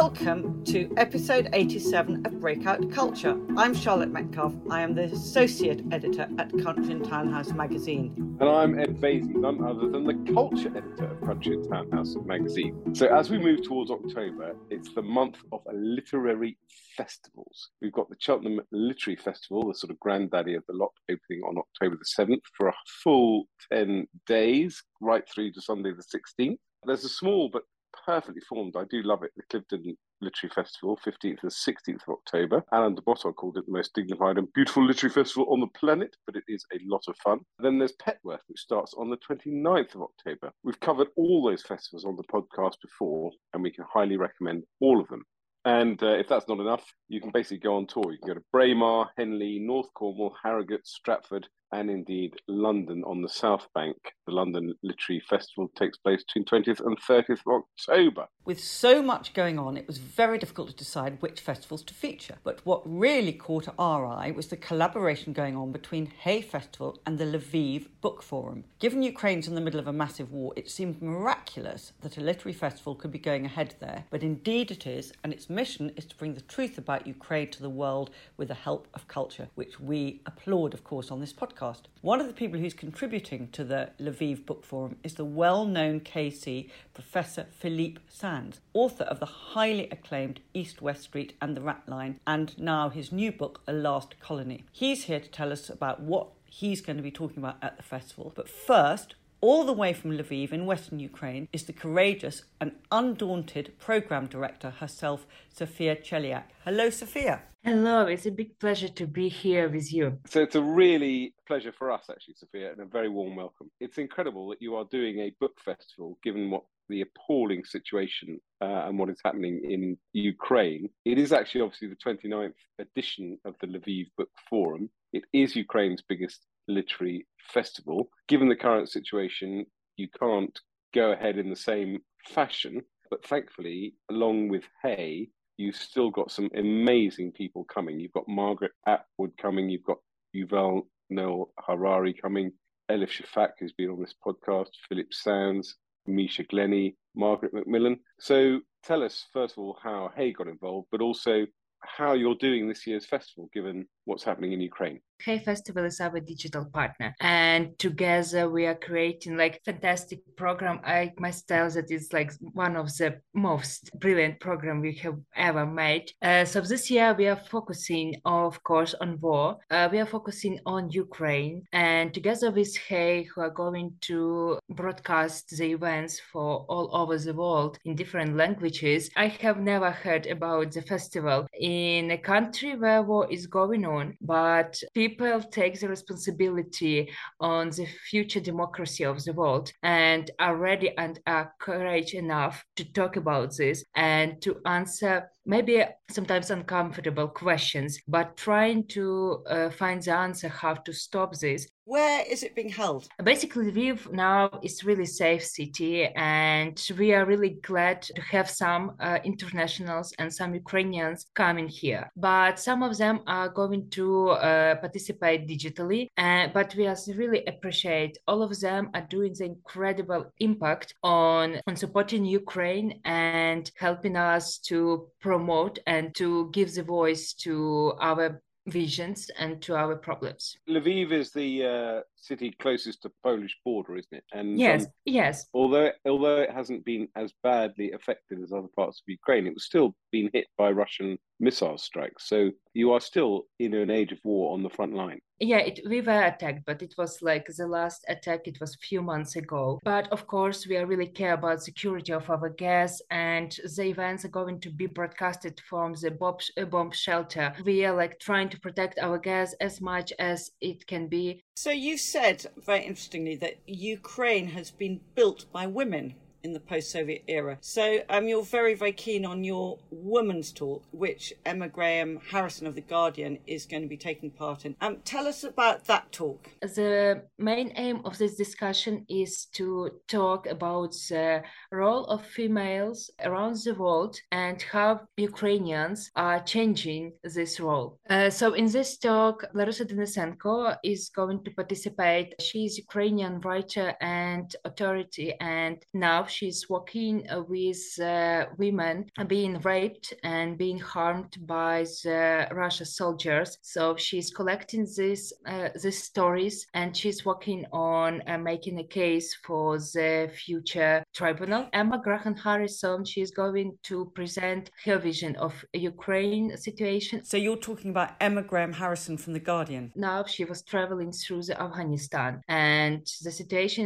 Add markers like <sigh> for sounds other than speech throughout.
Welcome to episode 87 of Breakout Culture. I'm Charlotte Metcalf. I am the Associate Editor at Country and Townhouse magazine. And I'm Ed Vaizey, none other than the Culture Editor of Country and Townhouse magazine. So as we move towards October, it's the month of literary festivals. We've got the Cheltenham Literary Festival, the sort of granddaddy of the lot, opening on October the 7th for a full 10 days, right through to Sunday the 16th. There's a small but perfectly formed. I do love it. The Clifton Literary Festival, 15th and 16th of October. Alain de Botton called it the most dignified and beautiful literary festival on the planet, but it is a lot of fun. Then there's Petworth, which starts on the 29th of October. We've covered all those festivals on the podcast before, and we can highly recommend all of them. And uh, if that's not enough, you can basically go on tour. You can go to Braemar, Henley, North Cornwall, Harrogate, Stratford, and indeed London on the South Bank. The London Literary Festival takes place between 20th and 30th of October. With so much going on, it was very difficult to decide which festivals to feature. But what really caught our eye was the collaboration going on between Hay Festival and the Lviv Book Forum. Given Ukraine's in the middle of a massive war, it seemed miraculous that a literary festival could be going ahead there. But indeed it is, and its mission is to bring the truth about Ukraine to the world with the help of culture, which we applaud, of course, on this podcast podcast. One of the people who's contributing to the Lviv Book Forum is the well known KC Professor Philippe Sands, author of the highly acclaimed East West Street and the Rat Line, and now his new book, A Last Colony. He's here to tell us about what he's going to be talking about at the festival. But first, all the way from Lviv in western Ukraine is the courageous and undaunted program director herself, Sophia Cheliak. Hello, Sophia. Hello, it's a big pleasure to be here with you. So it's a really pleasure for us, actually, Sophia, and a very warm welcome. It's incredible that you are doing a book festival, given what the appalling situation uh, and what is happening in Ukraine. It is actually obviously the 29th edition of the Lviv Book Forum. It is Ukraine's biggest literary festival. Given the current situation, you can't go ahead in the same fashion. But thankfully, along with Hay, you've still got some amazing people coming. You've got Margaret Atwood coming, you've got Yuval Noah Harari coming, Elif Shafak, who's been on this podcast, Philip Sands, Misha Glenny, Margaret Macmillan. So tell us, first of all, how Hay got involved, but also how you're doing this year's festival, given what's happening in Ukraine. Hay Festival is our digital partner, and together we are creating like fantastic program. I must tell that it's like one of the most brilliant program we have ever made. Uh, so this year we are focusing, of course, on war. Uh, we are focusing on Ukraine, and together with Hay, who are going to broadcast the events for all over the world in different languages. I have never heard about the festival in a country where war is going on, but people people take the responsibility on the future democracy of the world and are ready and are courage enough to talk about this and to answer maybe sometimes uncomfortable questions, but trying to uh, find the answer how to stop this. Where is it being held? Basically, Lviv now is really safe city, and we are really glad to have some uh, internationals and some Ukrainians coming here. But some of them are going to uh, participate digitally, uh, but we also really appreciate all of them are doing the incredible impact on on supporting Ukraine and helping us to promote and to give the voice to our visions and to our problems. Lviv is the uh, city closest to Polish border, isn't it? And yes, um, yes. Although although it hasn't been as badly affected as other parts of Ukraine, it was still being hit by Russian missile strikes. So you are still in an age of war on the front line. Yeah, it, we were attacked, but it was like the last attack. It was a few months ago. But of course, we are really care about security of our guests, and the events are going to be broadcasted from the bomb, bomb shelter. We are like trying to protect our guests as much as it can be. So you said very interestingly that Ukraine has been built by women in the post-Soviet era. So um, you're very, very keen on your women's talk, which Emma Graham Harrison of The Guardian is going to be taking part in. Um, tell us about that talk. The main aim of this discussion is to talk about the role of females around the world and how Ukrainians are changing this role. Uh, so in this talk, Larysa Denysenko is going to participate. She is Ukrainian writer and authority and now she's working with uh, women being raped and being harmed by the Russia soldiers. So she's collecting these uh, these stories and she's working on uh, making a case for the future tribunal. Emma Graham Harrison, she's going to present her vision of Ukraine situation. So you're talking about Emma Graham Harrison from The Guardian. Now she was traveling through the Afghanistan and the situation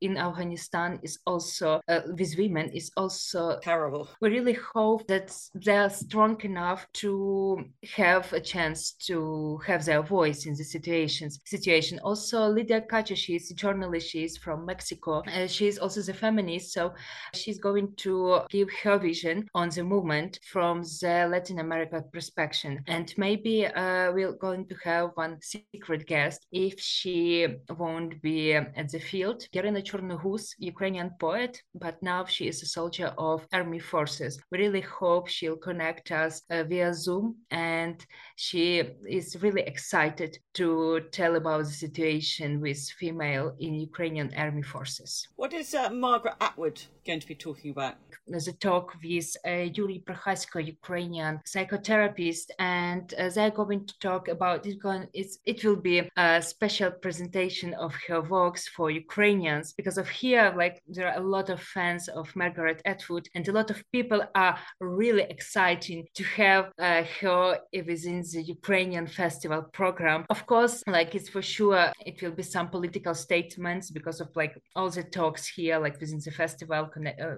in Afghanistan is also uh, with women is also terrible. We really hope that they are strong enough to have a chance to have their voice in the situations. Situation. Also, Lydia Cacho, she is a journalist. She is from Mexico. Uh, she is also the feminist, so she's going to give her vision on the movement from the Latin America perspective. And maybe uh, we're going to have one secret guest if she won't be at the field. Irina Chernogus, Ukrainian poet, but now she is a soldier of army forces. We really hope she'll connect us uh, via Zoom, and she is really excited to tell about the situation with female in Ukrainian army forces. What is uh, Margaret Atwood going to be talking about? There's a talk with uh, Yuri Prokhasko, Ukrainian psychotherapist, and uh, they're going to talk about it. Going, it's, it will be a special presentation of her works for Ukrainians because of here, like there are a lot of fans of Margaret Atwood, and a lot of people are really excited to have uh, her within the Ukrainian festival program. Of course, like it's for sure, it will be some political statements because of like all the talks here, like within the festival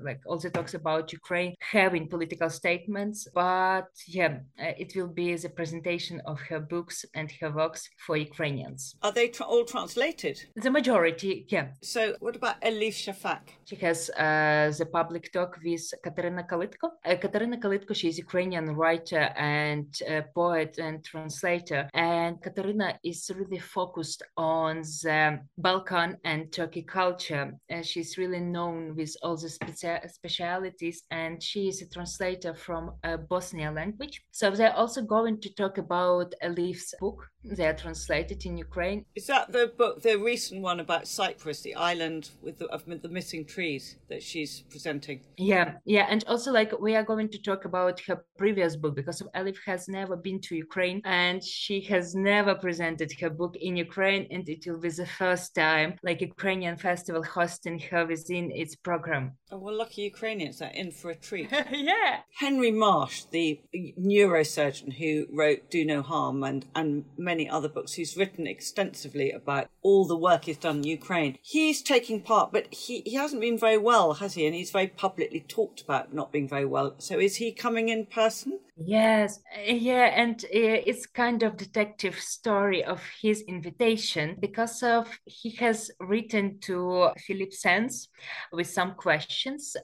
like also talks about Ukraine having political statements, but yeah, uh, it will be the presentation of her books and her works for Ukrainians. Are they tra- all translated? The majority, yeah. So what about Elif Shafak? She has uh, the public talk with Kateryna Kalytko. Uh, Kateryna Kalytko, she is Ukrainian writer and uh, poet and translator, and Kateryna is really focused on the Balkan and Turkey culture. Uh, she's really known with all the specia- specialities, and she is a translator from a Bosnian language. So they're also going to talk about Elif's book. They are translated in Ukraine. Is that the book, the recent one about Cyprus, the island with the, of the missing trees that she's presenting? Yeah, yeah, and also like we are going to talk about her previous book because Elif has never been to Ukraine and she has never presented her book in Ukraine, and it will be the first time like Ukrainian festival hosting her within its program. Oh, well, lucky Ukrainians are in for a treat. <laughs> yeah. Henry Marsh, the neurosurgeon who wrote Do No Harm and, and many other books, who's written extensively about all the work he's done in Ukraine, he's taking part, but he, he hasn't been very well, has he? And he's very publicly talked about not being very well. So is he coming in person? Yes, yeah, and uh, it's kind of detective story of his invitation because of he has written to Philip Sands with some questions,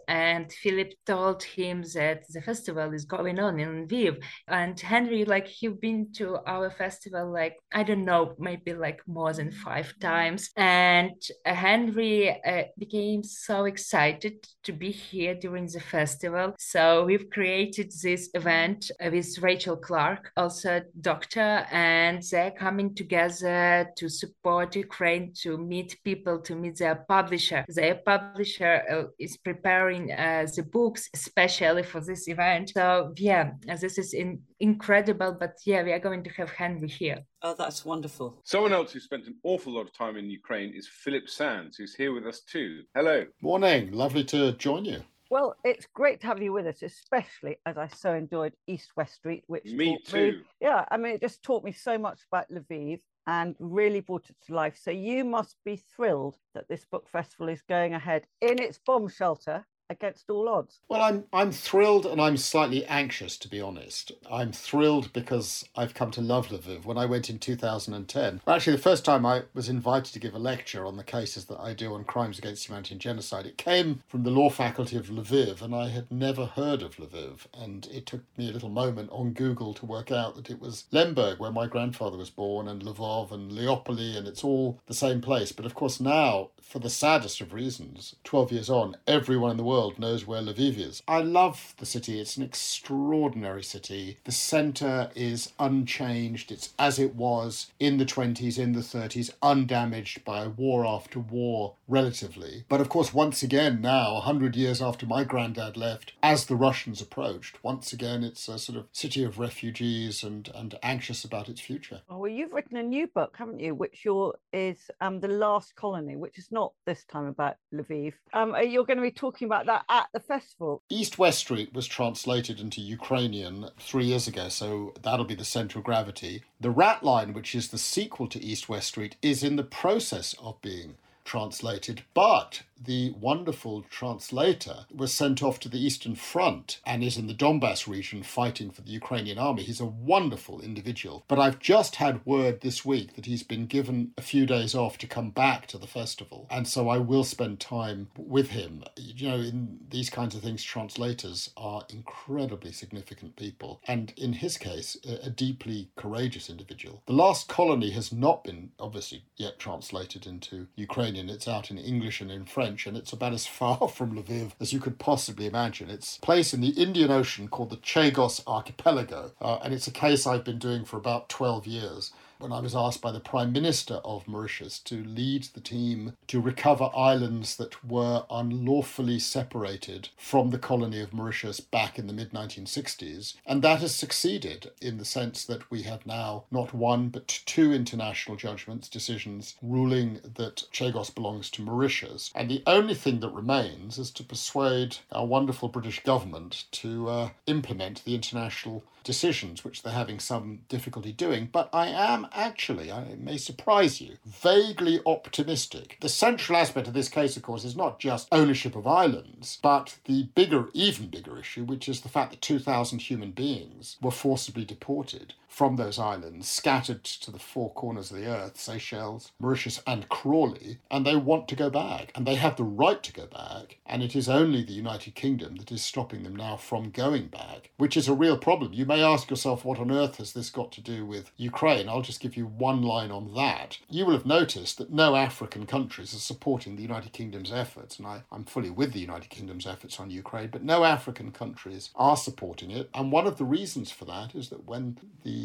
and Philip told him that the festival is going on in Lviv, and Henry like he been to our festival like I don't know maybe like more than five times, and Henry uh, became so excited to be here during the festival, so we've created this event with Rachel Clark, also doctor, and they're coming together to support Ukraine, to meet people, to meet their publisher. Their publisher uh, is preparing uh, the books especially for this event. So yeah, this is in, incredible. But yeah, we are going to have Henry here. Oh, that's wonderful. Someone else who spent an awful lot of time in Ukraine is Philip Sands, who's here with us too. Hello. Morning. Lovely to join you. Well, it's great to have you with us, especially as I so enjoyed East West Street, which me too. Me, yeah, I mean, it just taught me so much about Lviv and really brought it to life. So you must be thrilled that this book festival is going ahead in its bomb shelter against all odds? Well, I'm I'm thrilled and I'm slightly anxious to be honest. I'm thrilled because I've come to love Lviv. When I went in 2010, actually the first time I was invited to give a lecture on the cases that I do on crimes against humanity and genocide, it came from the law faculty of Lviv, and I had never heard of Lviv. And it took me a little moment on Google to work out that it was Lemberg, where my grandfather was born, and Lvov and Leopoli, and it's all the same place. But of course now, for the saddest of reasons, 12 years on, everyone in the world world knows where Lviv is. I love the city. It's an extraordinary city. The centre is unchanged. It's as it was in the 20s, in the 30s, undamaged by war after war relatively. But of course, once again, now, 100 years after my granddad left, as the Russians approached, once again, it's a sort of city of refugees and, and anxious about its future. Oh, well, you've written a new book, haven't you, which your, is um, The Last Colony, which is not this time about Lviv. Um, you're going to be talking about that at the festival. East West Street was translated into Ukrainian three years ago, so that'll be the central gravity. The Rat Line, which is the sequel to East West Street, is in the process of being translated, but the wonderful translator was sent off to the Eastern Front and is in the Donbass region fighting for the Ukrainian army. He's a wonderful individual. But I've just had word this week that he's been given a few days off to come back to the festival. And so I will spend time with him. You know, in these kinds of things, translators are incredibly significant people. And in his case, a, deeply courageous individual. The Last Colony has not been, obviously, yet translated into Ukrainian. It's out in English and in French French, and it's about as <laughs> far from Lviv as you could possibly imagine. It's a place in the Indian Ocean called the Chagos Archipelago, uh, and it's a case I've been doing for about 12 years when I was asked by the Prime Minister of Mauritius to lead the team to recover islands that were unlawfully separated from the colony of Mauritius back in the mid 1960s. And that has succeeded in the sense that we have now not one but two international judgments, decisions ruling that Chagos belongs to Mauritius. And the only thing that remains is to persuade our wonderful British government to uh, implement the international decisions, which they're having some difficulty doing. But I am actually, it may surprise you, vaguely optimistic. The central aspect of this case, of course, is not just ownership of islands, but the bigger, even bigger issue, which is the fact that 2,000 human beings were forcibly deported from those islands, scattered to the four corners of the earth, Seychelles, Mauritius, and Crawley, and they want to go back, and they have the right to go back, and it is only the United Kingdom that is stopping them now from going back, which is a real problem. You may ask yourself, what on earth has this got to do with Ukraine? I'll just give you one line on that. You will have noticed that no African countries are supporting the United Kingdom's efforts, and I, I'm fully with the United Kingdom's efforts on Ukraine, but no African countries are supporting it, and one of the reasons for that is that when the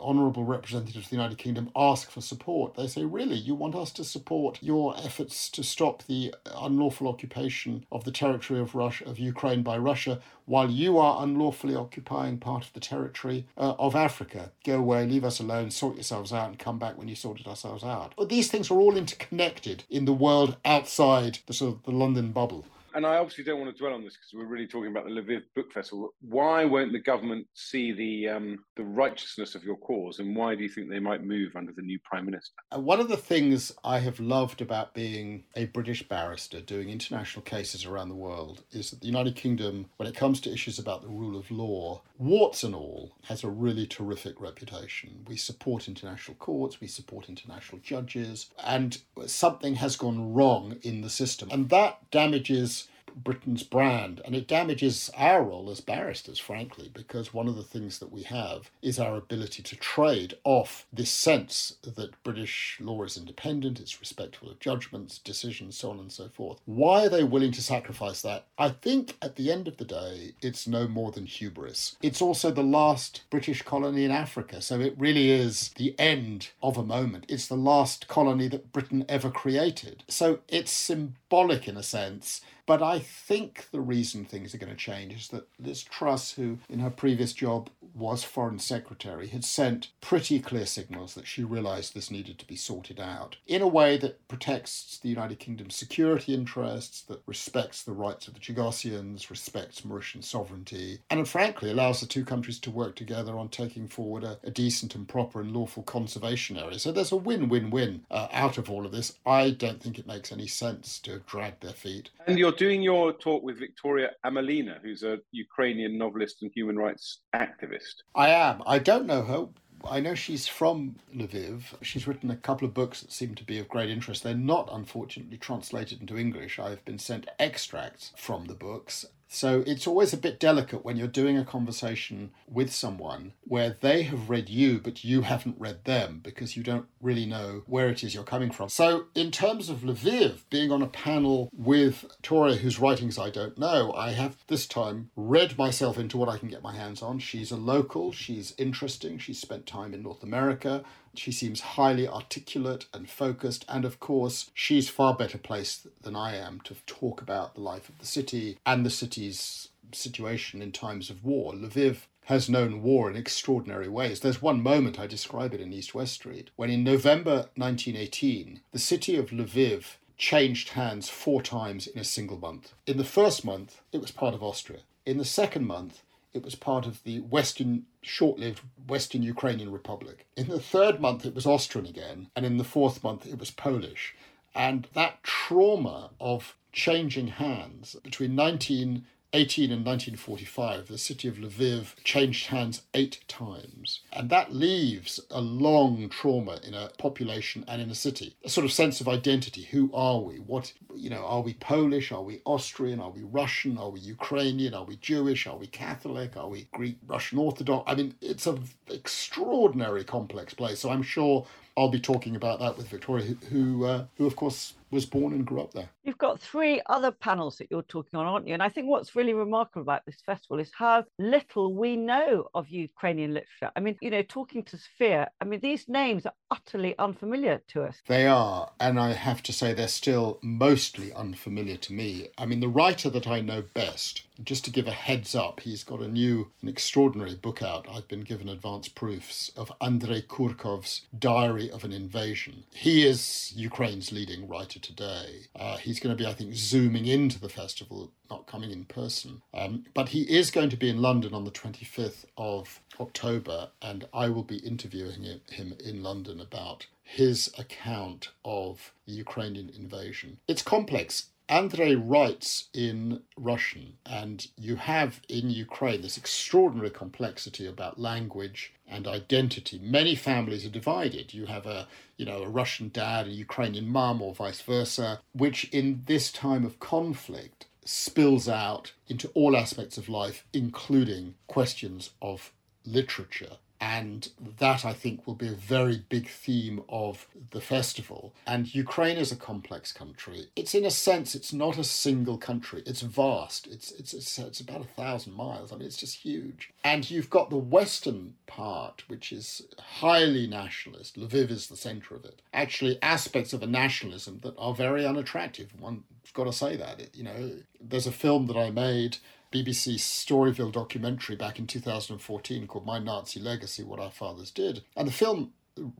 honourable representatives of the United Kingdom ask for support, they say, Really, you want us to support your efforts to stop the unlawful occupation of the territory of Russia, of Ukraine by Russia, while you are unlawfully occupying part of the territory uh, of Africa? Go away, leave us alone, sort yourselves out, and come back when you sorted ourselves out. But these things are all interconnected in the world outside the sort of the London bubble and I obviously don't want to dwell on this because we're really talking about the Lviv Book Festival. Why won't the government see the um, the righteousness of your cause, and why do you think they might move under the new prime minister? One of the things I have loved about being a British barrister doing international cases around the world is that the United Kingdom, when it comes to issues about the rule of law, warts and all, has a really terrific reputation. We support international courts, we support international judges, and something has gone wrong in the system, and that damages Britain's brand, and it damages our role as barristers, frankly, because one of the things that we have is our ability to trade off this sense that British law is independent, it's respectful of judgments, decisions, so on and so forth. Why are they willing to sacrifice that? I think at the end of the day, it's no more than hubris. It's also the last British colony in Africa, so it really is the end of a moment. It's the last colony that Britain ever created. So it's symbolic in a sense but I think the reason things are going to change is that Liz Truss, who in her previous job was Foreign Secretary, had sent pretty clear signals that she realised this needed to be sorted out in a way that protects the United Kingdom's security interests, that respects the rights of the Chagossians, respects Mauritian sovereignty, and frankly allows the two countries to work together on taking forward a, a decent and proper and lawful conservation area. So there's a win win win uh, out of all of this. I don't think it makes any sense to have dragged their feet. And you're doing your talk with Victoria Amelina, who's a Ukrainian novelist and human rights activist. I am. I don't know her. I know she's from Lviv. She's written a couple of books that seem to be of great interest. They're not, unfortunately, translated into English. I've been sent extracts from the books, so it's always a bit delicate when you're doing a conversation with someone where they have read you, but you haven't read them because you don't really know where it is you're coming from. So, in terms of Lviv, being on a panel with Victoria, whose writings I don't know, I have this time read myself into what I can get my hands on. She's a local, she's interesting, she's spent time in North America, She seems highly articulate and focused, and of course, she's far better placed than I am to talk about the life of the city and the city's situation in times of war. Lviv has known war in extraordinary ways. There's one moment, I describe it in East West Street, when in November 1918, the city of Lviv changed hands four times in a single month. In the first month, it was part of Austria. In the second month, it was part of the Western, short lived Western Ukrainian Republic. In the third month, it was Austrian again. And in the fourth month, it was Polish. And that trauma of changing hands between 19 18 and 1945, the city of Lviv changed hands eight times. And that leaves a long trauma in a population and in a city. A sort of sense of identity. Who are we? What, you know, are we Polish? Are we Austrian? Are we Russian? Are we Ukrainian? Are we Jewish? Are we Catholic? Are we Greek, Russian Orthodox? I mean, it's an extraordinary complex place. So I'm sure I'll be talking about that with Victoria, who, uh, who of course, was born and grew up there. You've got three other panels that you're talking on, aren't you? And I think what's really remarkable about this festival is how little we know of Ukrainian literature. I mean, you know, talking to Sophia, I mean, these names are utterly unfamiliar to us. They are, and I have to say they're still mostly unfamiliar to me. I mean, the writer that I know best, just to give a heads up, he's got a new, an extraordinary book out. I've been given advance proofs of Andrei Kurkov's Diary of an Invasion. He is Ukraine's leading writer today. Uh, he's going to be, I think, zooming into the festival, not coming in person. Um, but he is going to be in London on the 25th of October, and I will be interviewing him in London about his account of the Ukrainian invasion. It's complex. Andrei writes in Russian, and you have in Ukraine this extraordinary complexity about language and identity. Many families are divided. You have a, you know, a Russian dad, a Ukrainian mum, or vice versa, which in this time of conflict spills out into all aspects of life, including questions of literature and that, I think, will be a very big theme of the festival. And Ukraine is a complex country. It's, in a sense, it's not a single country. It's vast. It's, it's, it's, it's about a thousand miles. I mean, it's just huge. And you've got the western part, which is highly nationalist. Lviv is the center of it. Actually, aspects of a nationalism that are very unattractive. One's got to say that. It, you know, there's a film that I made BBC Storyville documentary back in 2014 called My Nazi Legacy What Our Fathers Did. And the film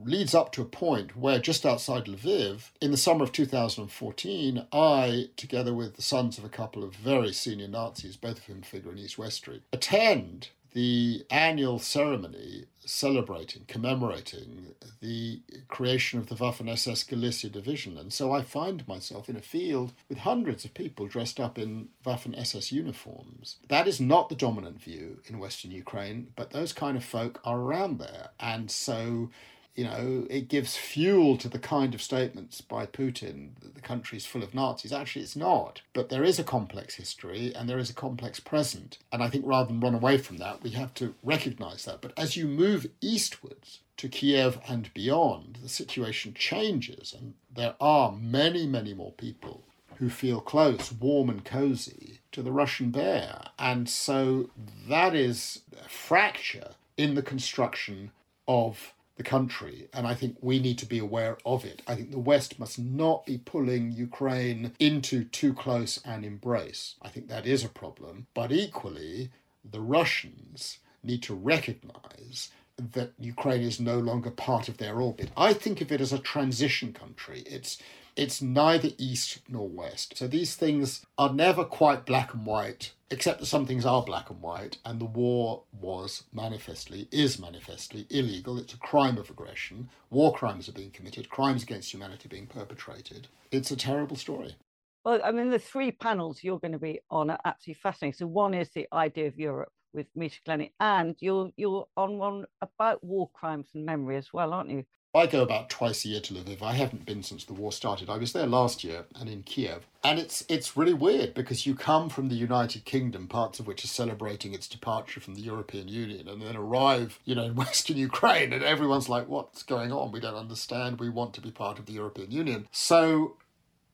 leads up to a point where just outside Lviv, in the summer of 2014, I, together with the sons of a couple of very senior Nazis, both of whom figure in East West Street, attend the annual ceremony celebrating, commemorating the creation of the Waffen SS Galicia division. And so I find myself in a field with hundreds of people dressed up in Waffen SS uniforms. That is not the dominant view in Western Ukraine, but those kind of folk are around there. And so you know, it gives fuel to the kind of statements by Putin that the country is full of Nazis. Actually, it's not. But there is a complex history and there is a complex present. And I think rather than run away from that, we have to recognize that. But as you move eastwards, to Kiev and beyond, the situation changes, and there are many, many more people who feel close, warm, and cozy to the Russian bear. And so that is a fracture in the construction of the country, and I think we need to be aware of it. I think the West must not be pulling Ukraine into too close an embrace. I think that is a problem, but equally, the Russians need to recognize that Ukraine is no longer part of their orbit. I think of it as a transition country. It's it's neither east nor west. So these things are never quite black and white, except that some things are black and white, and the war was manifestly, is manifestly illegal. It's a crime of aggression. War crimes are being committed, crimes against humanity being perpetrated. It's a terrible story. Well, I mean, the three panels you're going to be on are absolutely fascinating. So one is the idea of Europe with Misha Glenny, and you're you're on one about war crimes and memory as well, aren't you? I go about twice a year to Lviv. I haven't been since the war started. I was there last year and in Kiev. And it's it's really weird because you come from the United Kingdom, parts of which are celebrating its departure from the European Union, and then arrive, you know, in <laughs> Western Ukraine, and everyone's like, What's going on? We don't understand. We want to be part of the European Union. So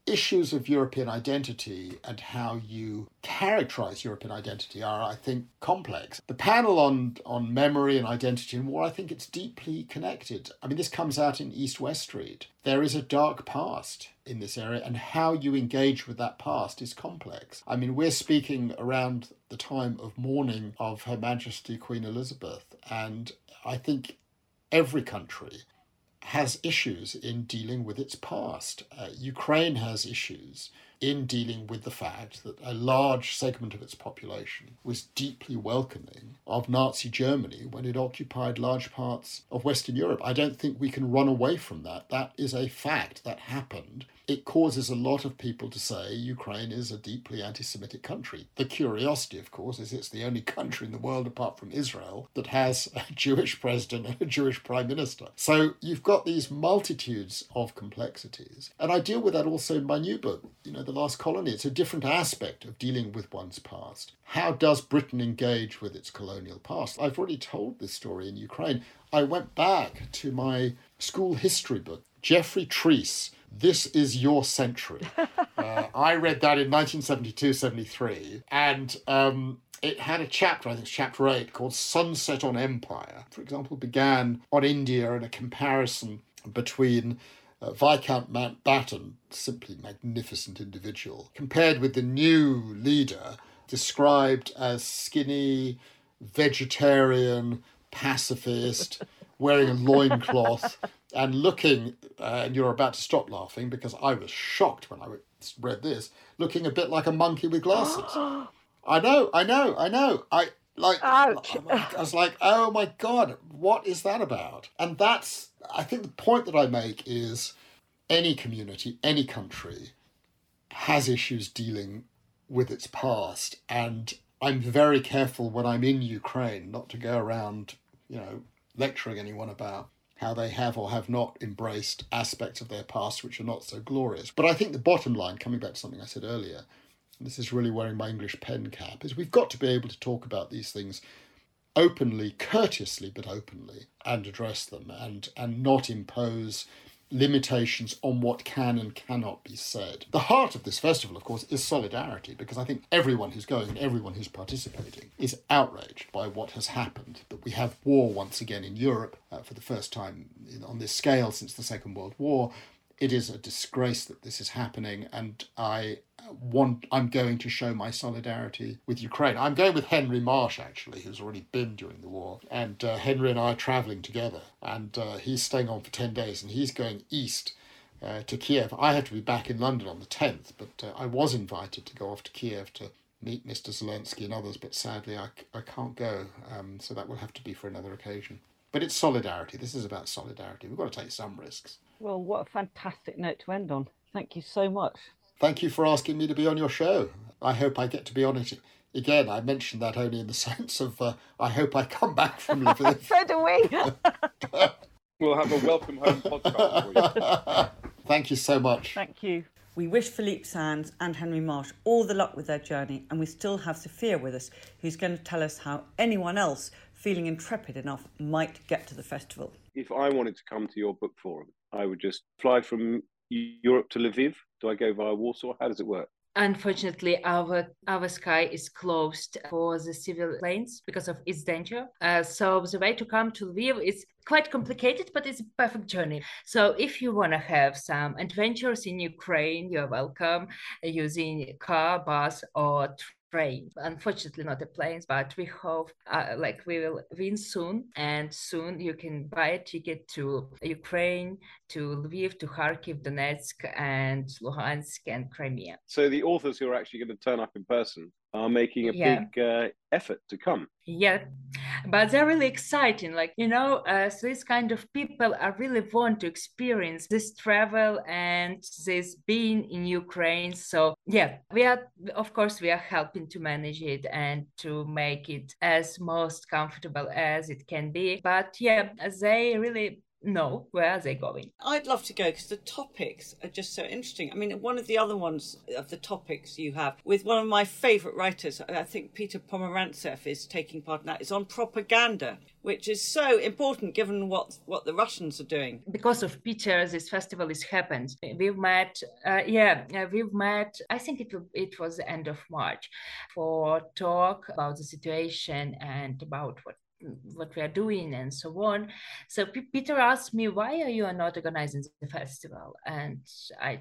issues of European identity and how you characterize European identity are, I think, complex. The panel on, on memory and identity and war, I think it's deeply connected. I mean, this comes out in East West Street. There is a dark past in this area, and how you engage with that past is complex. I mean, we're speaking around the time of mourning of Her Majesty Queen Elizabeth, and I think every country has issues in dealing with its past. Uh, Ukraine has issues in dealing with the fact that a large segment of its population was deeply welcoming of Nazi Germany when it occupied large parts of Western Europe. I don't think we can run away from that. That is a fact that happened it causes a lot of people to say Ukraine is a deeply anti Semitic country. The curiosity, of course, is it's the only country in the world apart from Israel that has a <laughs> Jewish president and a Jewish prime minister. So you've got these multitudes of complexities. And I deal with that also in my new book, you know, The Last Colony. It's a different aspect of dealing with one's past. How does Britain engage with its colonial past? I've already told this story in Ukraine. I went back to my school history book. Geoffrey Trease this is Your Century. <laughs> uh, I read that in 1972 73, and um, it had a chapter, I think it's chapter 8, called Sunset on Empire. For example, began on India and a comparison between uh, Viscount Mountbatten, simply magnificent individual, compared with the new leader, described as skinny, vegetarian, pacifist, <laughs> wearing a loincloth and looking, uh, and you're about to stop laughing because I was shocked when I read this, looking a bit like a monkey with glasses. <gasps> I know, I know, I know. I like, Ouch. I was like, oh my god, what is that about? And that's, I think the point that I make is any community, any country has issues dealing with its past. And I'm very careful when I'm in Ukraine not to go around, you know, lecturing anyone about how they have or have not embraced aspects of their past which are not so glorious. But I think the bottom line, coming back to something I said earlier, this is really wearing my English pen cap, is we've got to be able to talk about these things openly, courteously, but openly, and address them and, and not impose limitations on what can and cannot be said. The heart of this festival, of course, is solidarity, because I think everyone who's going and everyone who's participating is outraged by what has happened. That we have war once again in Europe uh, for the first time on this scale since the Second World War. It is a disgrace that this is happening, and I want I'm going to show my solidarity with Ukraine. I'm going with Henry Marsh actually, who's already been during the war, and uh, Henry and I are traveling together, and uh, he's staying on for ten days, and he's going east. Uh, to Kiev. I have to be back in London on the 10th, but uh, I was invited to go off to Kiev to meet Mr. Zelensky and others, but sadly I, I can't go, um, so that will have to be for another occasion. But it's solidarity. This is about solidarity. We've got to take some risks. Well, what a fantastic note to end on. Thank you so much. Thank you for asking me to be on your show. I hope I get to be on it again. I mentioned that only in the <laughs> sense of uh, I hope I come back from Lviv. so do we. we'll have a welcome home podcast for you. <laughs> Thank you so much. Thank you. We wish Philippe Sands and Henry Marsh all the luck with their journey, and we still have Sophia with us, who's going to tell us how anyone else feeling intrepid enough might get to the festival. If I wanted to come to your book forum, I would just fly from Europe to Lviv? Do I go via Warsaw? How does it work? Unfortunately, our our sky is closed for the civil planes because of its danger. Uh, so the way to come to Lviv is quite complicated, but it's a perfect journey. So if you want to have some adventures in Ukraine, you're welcome using car, bus, or train. Unfortunately, not the planes, but we hope uh, like we will win soon. And soon you can buy a ticket to Ukraine, to Lviv, to Kharkiv, Donetsk, and Luhansk and Crimea. So the authors who are actually going to turn up in person are making a yeah. big uh, effort to come. Yeah, but they're really exciting. Like you know, uh, so this kind of people are really want to experience this travel and this being in Ukraine. So yeah, we are of course we are helping to manage it and to make it as most comfortable as it can be. But yeah, they really no, where are they going? I'd love to go because the topics are just so interesting. I mean, one of the other ones of the topics you have with one of my favourite writers, I think Peter Pomerantsev is taking part in that, is on propaganda, which is so important given what, what the Russians are doing. Because of Peter, this festival is happened. We've met, uh, yeah, we've met, I think it, it was the end of March for talk about the situation and about what what we are doing and so on. So P- Peter asked me, why are you not organizing the festival? And I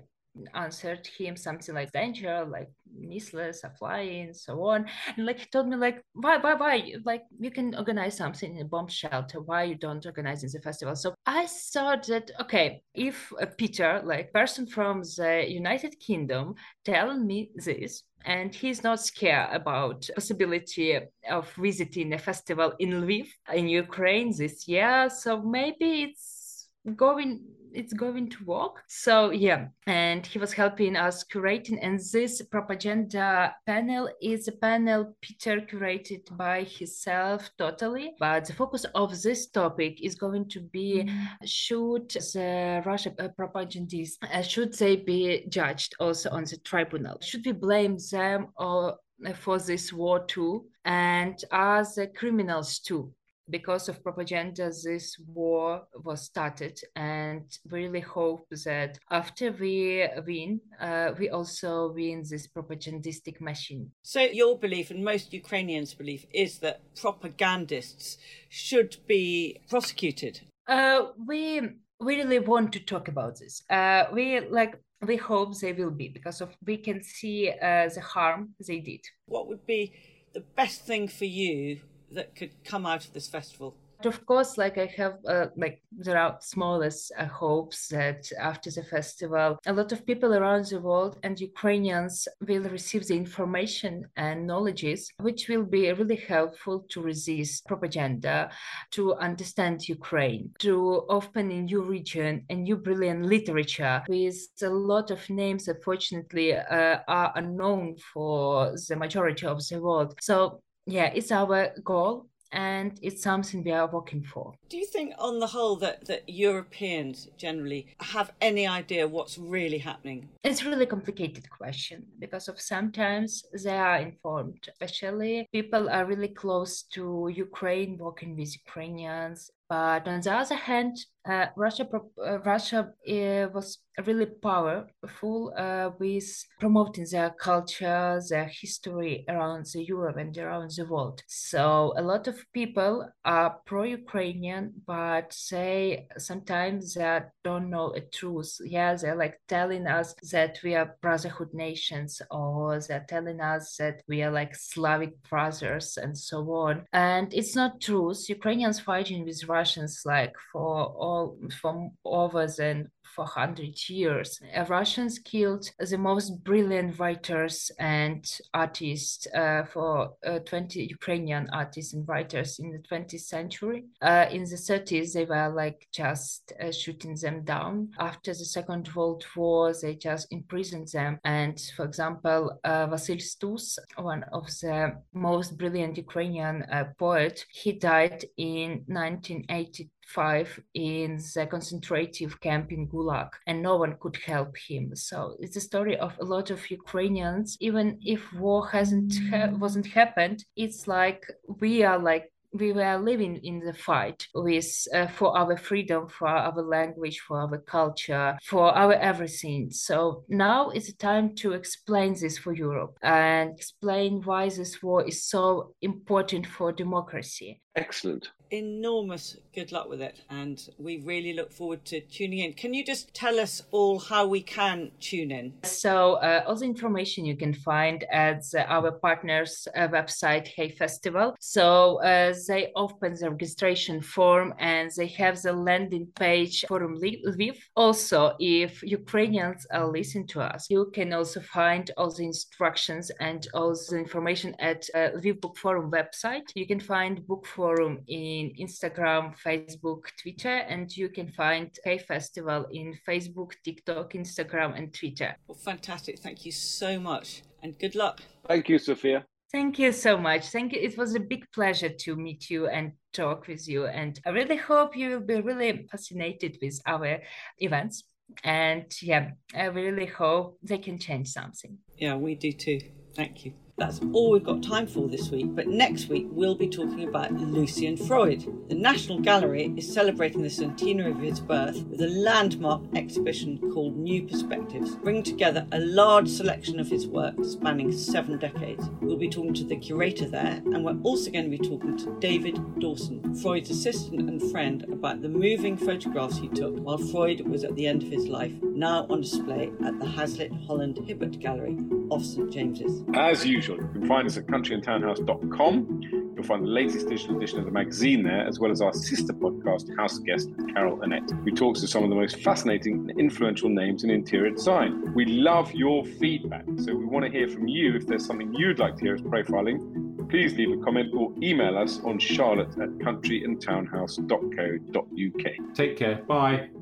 answered him something like danger, like missiles are flying, so on. And like he told me, like, why, why, why? Like you can organize something in a bomb shelter. Why you don't organize in the festival? So I thought that okay, if Peter, like person from the United Kingdom, tell me this, and he's not scared about possibility of visiting a festival in Lviv in Ukraine this year. So maybe it's going it's going to work. So yeah, and he was helping us curating. And this propaganda panel is a panel Peter curated by himself totally. But the focus of this topic is going to be mm. should the Russia uh, propagandists uh, should they be judged also on the tribunal? Should we blame them or uh, for this war too? And are the criminals too? Because of propaganda, this war was started, and we really hope that after we win, uh, we also win this propagandistic machine. So, your belief, and most Ukrainians' belief, is that propagandists should be prosecuted. Uh, we we really want to talk about this. Uh, we like we hope they will be because of we can see uh, the harm they did. What would be the best thing for you that could come out of this festival? Of course, like I have, uh, like there are smallest uh, hopes that after the festival, a lot of people around the world and Ukrainians will receive the information and knowledges, which will be really helpful to resist propaganda, to understand Ukraine, to open a new region, a new brilliant literature with a lot of names that fortunately uh, are unknown for the majority of the world. So yeah, it's our goal and it's something we are working for. Do you think, on the whole, that, that Europeans generally have any idea what's really happening? It's a really complicated question because of sometimes they are informed, especially people are really close to Ukraine, working with Ukrainians. But on the other hand, uh, Russia uh, Russia uh, was really powerful uh, with promoting their culture, their history around the Europe and around the world. So a lot of people are pro-Ukrainian, but say sometimes they don't know a truth. Yeah, they're like telling us that we are brotherhood nations, or they're telling us that we are like Slavic brothers and so on. And it's not truth. Ukrainians fighting with Russians like for all from over than 400 years. Russians killed the most brilliant writers and artists uh, for uh, 20 Ukrainian artists and writers in the 20th century. Uh, in the 30s, they were like just uh, shooting them down. After the Second World War, they just imprisoned them. And for example, uh, Vasyl Stus, one of the most brilliant Ukrainian uh, poet, he died in 1982 five in the concentrative camp in Gulag, and no one could help him. So it's a story of a lot of Ukrainians. Even if war hasn't ha- wasn't happened, it's like we are like we were living in the fight with uh, for our freedom, for our language, for our culture, for our everything. So now is the time to explain this for Europe and explain why this war is so important for democracy. Excellent enormous good luck with it and we really look forward to tuning in. Can you just tell us all how we can tune in? So uh, all the information you can find at our partners uh, website Hay festival. So uh, they open the registration form and they have the landing page forum lviv. Also if ukrainians are listening to us you can also find all the instructions and all the information at uh, lviv book forum website. You can find book forum in in Instagram, Facebook, Twitter, and you can find Hay Festival in Facebook, TikTok, Instagram, and Twitter. Well, fantastic. Thank you so much and good luck. Thank you, Sophia. Thank you so much. Thank you. It was a big pleasure to meet you and talk with you. And I really hope you will be really fascinated with our events. And yeah, I really hope they can change something. Yeah, we do too. Thank you. That's all we've got time for this week, but next week we'll be talking about Lucian Freud. The National Gallery is celebrating the centenary of his birth with a landmark exhibition called New Perspectives, bringing together a large selection of his work spanning seven decades. We'll be talking to the curator there, and we're also going to be talking to David Dawson, Freud's assistant and friend, about the moving photographs he took while Freud was at the end of his life, now on display at the Hazlitt Holland Hibbert Gallery off St James's. As usual, usual. You can find us at countryandtownhouse.com. You'll find the latest digital edition of the magazine there, as well as our sister podcast, House Guest with Carol Annette, who talks to some of the most fascinating and influential names in interior design. We love your feedback, so we want to hear from you if there's something you'd like to hear us profiling. Please leave a comment or email us on charlotte at countryandtownhouse.co.uk. Take care. Bye.